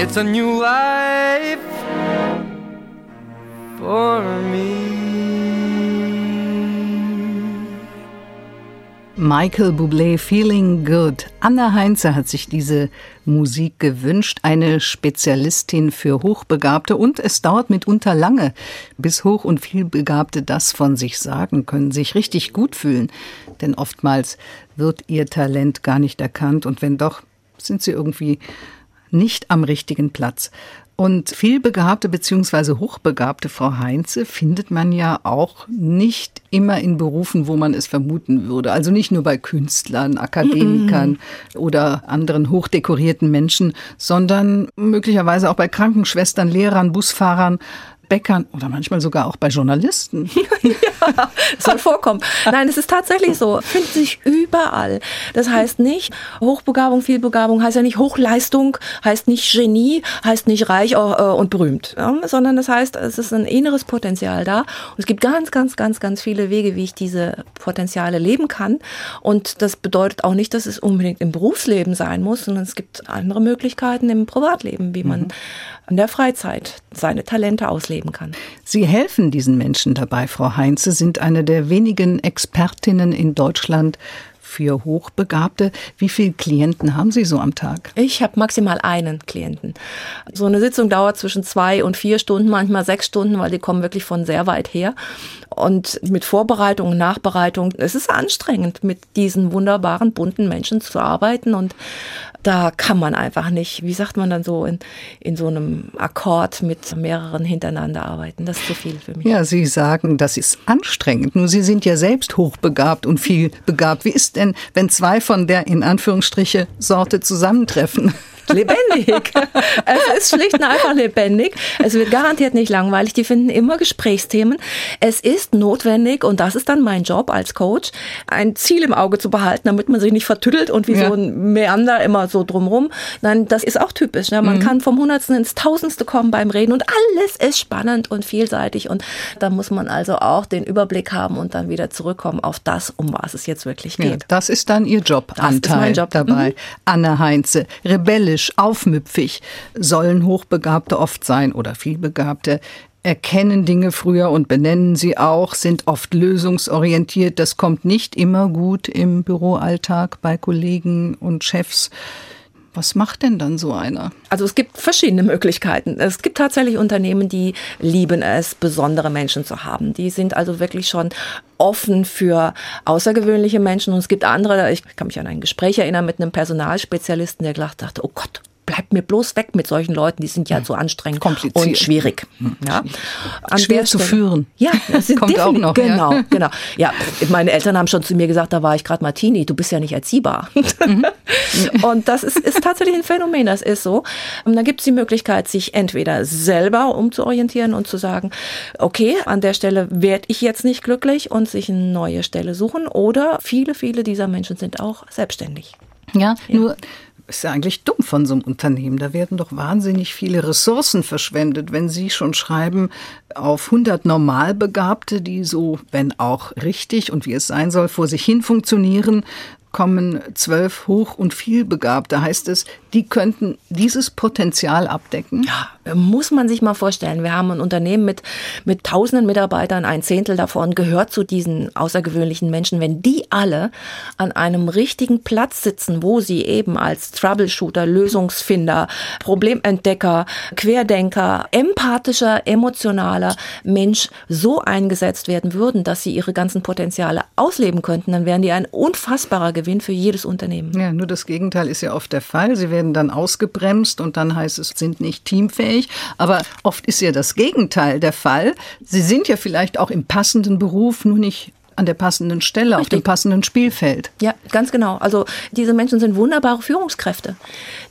it's a new life for me. Michael Bublé Feeling Good. Anna Heinze hat sich diese Musik gewünscht, eine Spezialistin für Hochbegabte und es dauert mitunter lange, bis Hoch- und Vielbegabte das von sich sagen können, sich richtig gut fühlen, denn oftmals wird ihr Talent gar nicht erkannt und wenn doch, sind sie irgendwie nicht am richtigen Platz. Und vielbegabte bzw. hochbegabte Frau Heinze findet man ja auch nicht immer in Berufen, wo man es vermuten würde. Also nicht nur bei Künstlern, Akademikern mm. oder anderen hochdekorierten Menschen, sondern möglicherweise auch bei Krankenschwestern, Lehrern, Busfahrern, Bäckern oder manchmal sogar auch bei Journalisten. [LAUGHS] ja, soll vorkommen. Nein, es ist tatsächlich so. Findet sich überall. Das heißt nicht Hochbegabung, Vielbegabung, heißt ja nicht Hochleistung, heißt nicht Genie, heißt nicht reich äh, und berühmt, sondern das heißt, es ist ein inneres Potenzial da. Und es gibt ganz, ganz, ganz, ganz viele Wege, wie ich diese Potenziale leben kann. Und das bedeutet auch nicht, dass es unbedingt im Berufsleben sein muss, sondern es gibt andere Möglichkeiten im Privatleben, wie man mhm. In der Freizeit seine Talente ausleben leben kann. Sie helfen diesen Menschen dabei, Frau Heinze, sind eine der wenigen Expertinnen in Deutschland für Hochbegabte. Wie viele Klienten haben Sie so am Tag? Ich habe maximal einen Klienten. So eine Sitzung dauert zwischen zwei und vier Stunden, manchmal sechs Stunden, weil die kommen wirklich von sehr weit her. Und mit Vorbereitung und Nachbereitung, es ist anstrengend, mit diesen wunderbaren, bunten Menschen zu arbeiten. Und da kann man einfach nicht, wie sagt man dann so, in, in so einem Akkord mit mehreren hintereinander arbeiten. Das ist zu viel für mich. Ja, Sie sagen, das ist anstrengend. Nur Sie sind ja selbst hochbegabt und viel begabt. Wie ist denn, wenn zwei von der in Anführungsstriche Sorte zusammentreffen? [LAUGHS] lebendig. es ist schlicht und einfach lebendig. Es wird garantiert nicht langweilig. Die finden immer Gesprächsthemen. Es ist notwendig, und das ist dann mein Job als Coach, ein Ziel im Auge zu behalten, damit man sich nicht vertüttelt und wie ja. so ein Meander immer so drumrum. Nein, das ist auch typisch. Ne? Man mhm. kann vom Hundertsten ins Tausendste kommen beim Reden und alles ist spannend und vielseitig. Und da muss man also auch den Überblick haben und dann wieder zurückkommen auf das, um was es jetzt wirklich geht. Ja, das ist dann Ihr Jobanteil Job. dabei. Mhm. Anne Heinze, rebellisch rebellisch, aufmüpfig sollen Hochbegabte oft sein oder vielbegabte erkennen Dinge früher und benennen sie auch, sind oft lösungsorientiert. Das kommt nicht immer gut im Büroalltag bei Kollegen und Chefs. Was macht denn dann so einer? Also es gibt verschiedene Möglichkeiten. Es gibt tatsächlich Unternehmen, die lieben es, besondere Menschen zu haben. Die sind also wirklich schon offen für außergewöhnliche Menschen. Und es gibt andere, ich kann mich an ein Gespräch erinnern mit einem Personalspezialisten, der gedacht dachte, oh Gott, bleibt mir bloß weg mit solchen Leuten, die sind ja hm. so anstrengend und schwierig. Hm. Ja. Schwer zu führen. Ja, [LAUGHS] das sind kommt auch noch. Genau, ja. genau. Ja, meine Eltern haben schon zu mir gesagt, da war ich gerade Martini, du bist ja nicht erziehbar. [LAUGHS] Mhm. [LAUGHS] und das ist, ist tatsächlich ein Phänomen, das ist so. Und dann gibt es die Möglichkeit, sich entweder selber umzuorientieren und zu sagen, okay, an der Stelle werde ich jetzt nicht glücklich und sich eine neue Stelle suchen. Oder viele, viele dieser Menschen sind auch selbstständig. Ja, ja. nur ist ja eigentlich dumm von so einem Unternehmen. Da werden doch wahnsinnig viele Ressourcen verschwendet, wenn Sie schon schreiben, auf 100 Normalbegabte, die so, wenn auch richtig und wie es sein soll, vor sich hin funktionieren, kommen zwölf hoch- und vielbegabte. Heißt es, die könnten dieses Potenzial abdecken? Ja, muss man sich mal vorstellen. Wir haben ein Unternehmen mit, mit tausenden Mitarbeitern, ein Zehntel davon gehört zu diesen außergewöhnlichen Menschen. Wenn die alle an einem richtigen Platz sitzen, wo sie eben als Troubleshooter, Lösungsfinder, Problementdecker, Querdenker, empathischer, emotionaler Mensch so eingesetzt werden würden, dass sie ihre ganzen Potenziale ausleben könnten, dann wären die ein unfassbarer Gewinn für jedes Unternehmen. Ja, nur das Gegenteil ist ja oft der Fall. Sie werden dann ausgebremst und dann heißt es, sind nicht teamfähig. Aber oft ist ja das Gegenteil der Fall. Sie sind ja vielleicht auch im passenden Beruf, nur nicht an der passenden Stelle, Richtig. auf dem passenden Spielfeld. Ja, ganz genau. Also diese Menschen sind wunderbare Führungskräfte.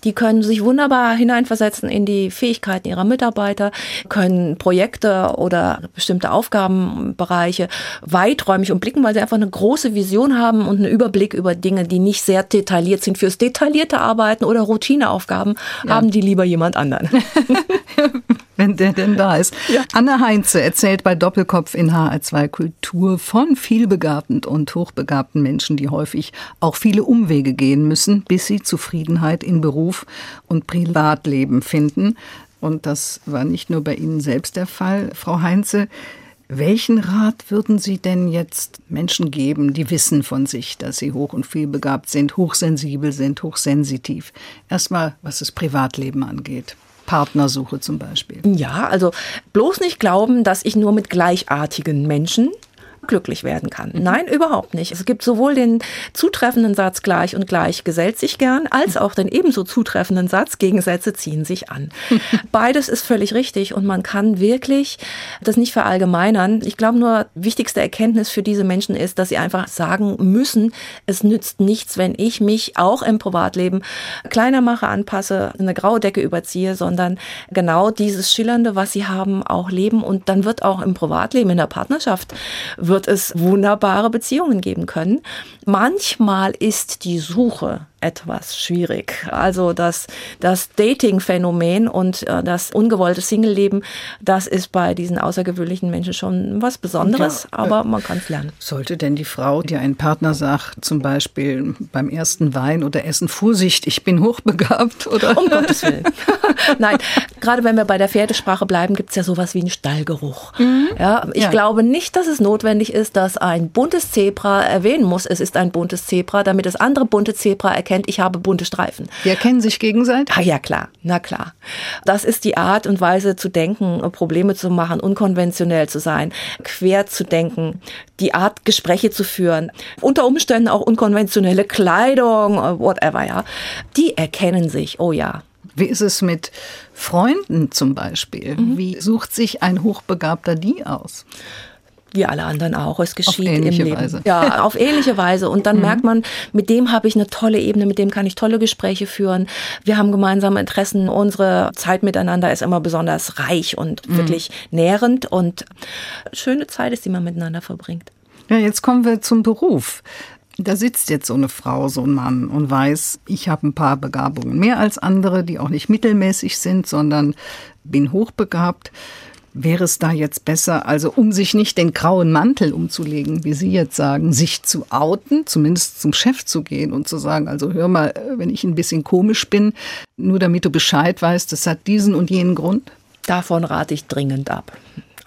Die können sich wunderbar hineinversetzen in die Fähigkeiten ihrer Mitarbeiter, können Projekte oder bestimmte Aufgabenbereiche weiträumig umblicken, weil sie einfach eine große Vision haben und einen Überblick über Dinge, die nicht sehr detailliert sind. Fürs detaillierte Arbeiten oder Routineaufgaben ja. haben die lieber jemand anderen. [LAUGHS] der denn da ist. Ja. Anne Heinze erzählt bei Doppelkopf in HR2 Kultur von vielbegabten und hochbegabten Menschen, die häufig auch viele Umwege gehen müssen, bis sie Zufriedenheit in Beruf und Privatleben finden. Und das war nicht nur bei Ihnen selbst der Fall, Frau Heinze. Welchen Rat würden Sie denn jetzt Menschen geben, die wissen von sich, dass sie hoch und vielbegabt sind, hochsensibel sind, hochsensitiv? Erstmal, was das Privatleben angeht. Partnersuche zum Beispiel. Ja, also bloß nicht glauben, dass ich nur mit gleichartigen Menschen glücklich werden kann. Mhm. Nein, überhaupt nicht. Es gibt sowohl den zutreffenden Satz gleich und gleich gesellt sich gern, als auch den ebenso zutreffenden Satz Gegensätze ziehen sich an. [LAUGHS] Beides ist völlig richtig und man kann wirklich das nicht verallgemeinern. Ich glaube nur, wichtigste Erkenntnis für diese Menschen ist, dass sie einfach sagen müssen, es nützt nichts, wenn ich mich auch im Privatleben kleiner mache, anpasse, eine graue Decke überziehe, sondern genau dieses Schillernde, was sie haben, auch leben und dann wird auch im Privatleben, in der Partnerschaft, wird es wunderbare Beziehungen geben können. Manchmal ist die Suche etwas schwierig. Also das, das Dating-Phänomen und äh, das ungewollte Single-Leben, das ist bei diesen außergewöhnlichen Menschen schon was Besonderes, ja, aber man kann es lernen. Sollte denn die Frau, die einen Partner sagt, zum Beispiel beim ersten Wein oder Essen, Vorsicht, ich bin hochbegabt, oder? Um Gottes Willen. [LAUGHS] Nein, gerade wenn wir bei der Pferdesprache bleiben, gibt es ja sowas wie einen Stallgeruch. Mhm. Ja, ich ja. glaube nicht, dass es notwendig ist, dass ein buntes Zebra erwähnen muss, es ist ein buntes Zebra, damit das andere bunte Zebra erkennt, ich habe bunte Streifen. Die erkennen sich gegenseitig? Ah ja, klar, na klar. Das ist die Art und Weise zu denken, Probleme zu machen, unkonventionell zu sein, quer zu denken, die Art Gespräche zu führen, unter Umständen auch unkonventionelle Kleidung, whatever, ja. Die erkennen sich, oh ja. Wie ist es mit Freunden zum Beispiel? Mhm. Wie sucht sich ein Hochbegabter die aus? Wie alle anderen auch. Es geschieht im Leben. Weise. Ja, auf ähnliche Weise. Und dann mhm. merkt man, mit dem habe ich eine tolle Ebene, mit dem kann ich tolle Gespräche führen. Wir haben gemeinsame Interessen. Unsere Zeit miteinander ist immer besonders reich und mhm. wirklich nährend und schöne Zeit ist, die man miteinander verbringt. Ja, jetzt kommen wir zum Beruf. Da sitzt jetzt so eine Frau, so ein Mann und weiß, ich habe ein paar Begabungen mehr als andere, die auch nicht mittelmäßig sind, sondern bin hochbegabt. Wäre es da jetzt besser, also um sich nicht den grauen Mantel umzulegen, wie Sie jetzt sagen, sich zu outen, zumindest zum Chef zu gehen und zu sagen, also hör mal, wenn ich ein bisschen komisch bin, nur damit du Bescheid weißt, das hat diesen und jenen Grund? Davon rate ich dringend ab.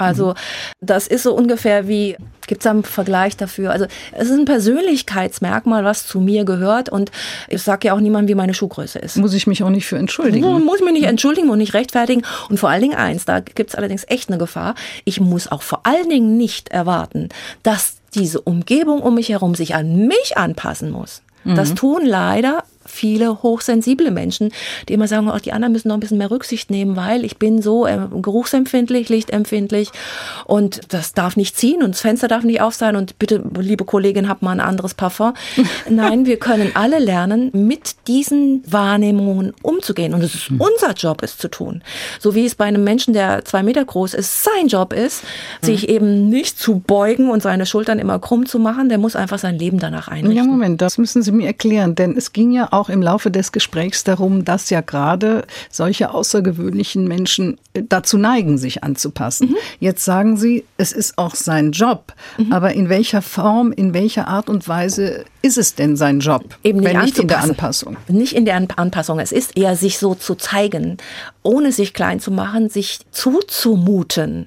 Also das ist so ungefähr wie, gibt es einen Vergleich dafür? Also es ist ein Persönlichkeitsmerkmal, was zu mir gehört und ich sage ja auch niemandem, wie meine Schuhgröße ist. Muss ich mich auch nicht für entschuldigen? Muss ich mich nicht entschuldigen und nicht rechtfertigen. Und vor allen Dingen eins, da gibt es allerdings echt eine Gefahr. Ich muss auch vor allen Dingen nicht erwarten, dass diese Umgebung um mich herum sich an mich anpassen muss. Das mhm. tun leider viele hochsensible Menschen, die immer sagen, auch die anderen müssen noch ein bisschen mehr Rücksicht nehmen, weil ich bin so äh, geruchsempfindlich, lichtempfindlich und das darf nicht ziehen und das Fenster darf nicht auf sein und bitte, liebe Kollegin, hab mal ein anderes Parfum. [LAUGHS] Nein, wir können alle lernen, mit diesen Wahrnehmungen umzugehen und es ist hm. unser Job, es zu tun. So wie es bei einem Menschen, der zwei Meter groß ist, sein Job ist, sich hm. eben nicht zu beugen und seine Schultern immer krumm zu machen, der muss einfach sein Leben danach einrichten. Ja, Moment, das müssen Sie mir erklären, denn es ging ja auch im Laufe des Gesprächs darum, dass ja gerade solche außergewöhnlichen Menschen äh, dazu neigen, sich anzupassen. Mhm. Jetzt sagen Sie, es ist auch sein Job. Mhm. Aber in welcher Form, in welcher Art und Weise ist es denn sein Job? Eben nicht, nicht in der Anpassung. Nicht in der Anpassung. Es ist eher, sich so zu zeigen, ohne sich klein zu machen, sich zuzumuten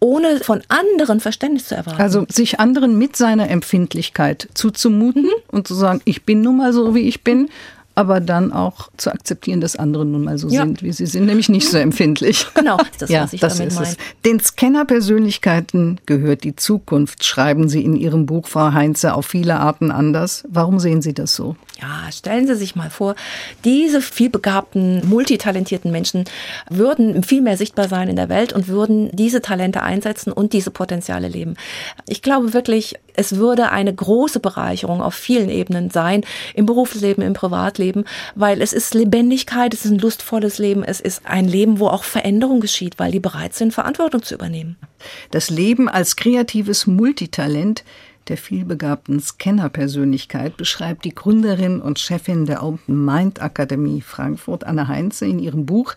ohne von anderen Verständnis zu erwarten. Also sich anderen mit seiner Empfindlichkeit zuzumuten mhm. und zu sagen, ich bin nun mal so, wie ich bin, aber dann auch zu akzeptieren, dass andere nun mal so ja. sind, wie sie sind, nämlich nicht so empfindlich. Genau, das ja, was ich das damit meine. Es. Den Scanner-Persönlichkeiten gehört die Zukunft, schreiben Sie in Ihrem Buch, Frau Heinze, auf viele Arten anders. Warum sehen Sie das so? Ja, stellen Sie sich mal vor, diese vielbegabten, multitalentierten Menschen würden viel mehr sichtbar sein in der Welt und würden diese Talente einsetzen und diese Potenziale leben. Ich glaube wirklich, es würde eine große Bereicherung auf vielen Ebenen sein, im Berufsleben, im Privatleben, weil es ist Lebendigkeit, es ist ein lustvolles Leben, es ist ein Leben, wo auch Veränderung geschieht, weil die bereit sind, Verantwortung zu übernehmen. Das Leben als kreatives Multitalent der vielbegabten Scanner-Persönlichkeit beschreibt die Gründerin und Chefin der Open Mind Akademie Frankfurt, Anne Heinze, in ihrem Buch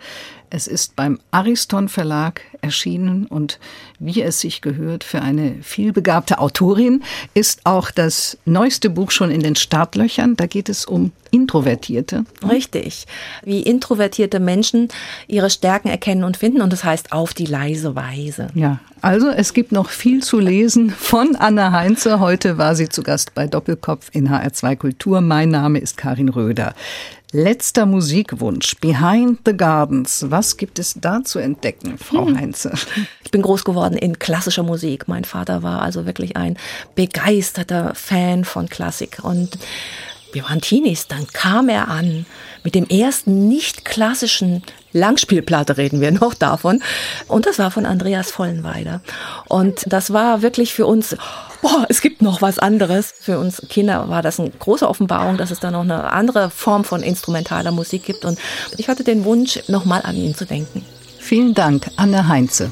es ist beim Ariston Verlag erschienen und wie es sich gehört für eine vielbegabte Autorin ist auch das neueste Buch schon in den Startlöchern. Da geht es um Introvertierte. Richtig. Wie introvertierte Menschen ihre Stärken erkennen und finden und das heißt auf die leise Weise. Ja, also es gibt noch viel zu lesen von Anna Heinze. Heute war sie zu Gast bei Doppelkopf in HR2 Kultur. Mein Name ist Karin Röder. Letzter Musikwunsch, Behind the Gardens. Was gibt es da zu entdecken, Frau hm. Heinze? Ich bin groß geworden in klassischer Musik. Mein Vater war also wirklich ein begeisterter Fan von Klassik. Und wir waren Teenies, dann kam er an mit dem ersten nicht klassischen Langspielplatte reden wir noch davon. Und das war von Andreas Vollenweider. Und das war wirklich für uns, boah, es gibt noch was anderes. Für uns Kinder war das eine große Offenbarung, dass es da noch eine andere Form von instrumentaler Musik gibt. Und ich hatte den Wunsch, nochmal an ihn zu denken. Vielen Dank, Anne Heinze.